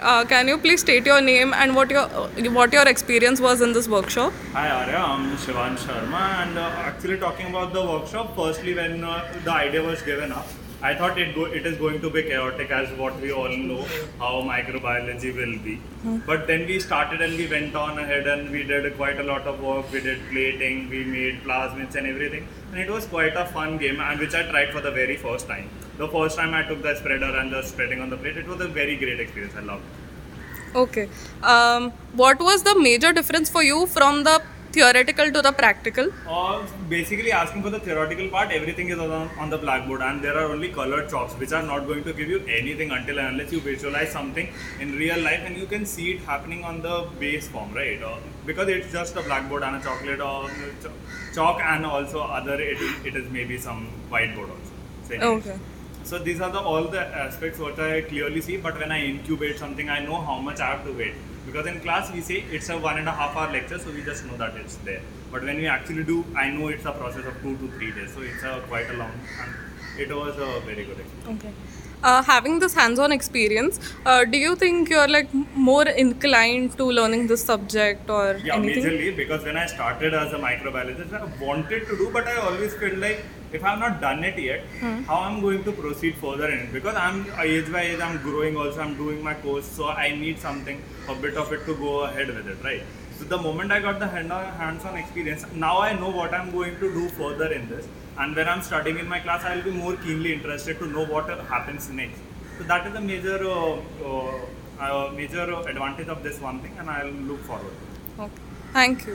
uh, can you please state your name and what your what your experience was in this workshop? Hi Arya, I'm Shivan Sharma and uh, actually talking about the workshop, firstly when uh, the idea was given up, I thought it, go- it is going to be chaotic as what we all know how microbiology will be. But then we started and we went on ahead and we did quite a lot of work. We did plating, we made plasmids and everything. And it was quite a fun game and which I tried for the very first time. The first time I took the spreader and the spreading on the plate, it was a very great experience. I loved it. Okay. Um, what was the major difference for you from the theoretical to the practical? Uh, basically asking for the theoretical part, everything is on, on the blackboard and there are only colored chalks which are not going to give you anything until and unless you visualize something in real life and you can see it happening on the base form, right? Uh, because it's just a blackboard and a chocolate or ch- chalk and also other, it, it is maybe some whiteboard also. So. Okay. So these are the all the aspects what I clearly see. But when I incubate something, I know how much I have to wait. Because in class we say it's a one and a half hour lecture, so we just know that it's there. But when we actually do, I know it's a process of two to three days. So it's a quite a long. And it was a very good experience. Okay. Uh, having this hands-on experience, uh, do you think you're like more inclined to learning this subject or Yeah, anything? majorly because when I started as a microbiologist, I wanted to do, but I always felt like if I'm not done it yet, how I'm going to proceed further in it? Because I'm age by age, I'm growing. Also, I'm doing my course, so I need something, a bit of it to go ahead with it, right? So the moment I got the hand- hands-on experience, now I know what I'm going to do further in this. And when I'm studying in my class, I'll be more keenly interested to know what happens next. So that is a major, uh, uh, uh, major advantage of this one thing, and I'll look forward. Okay. Thank you.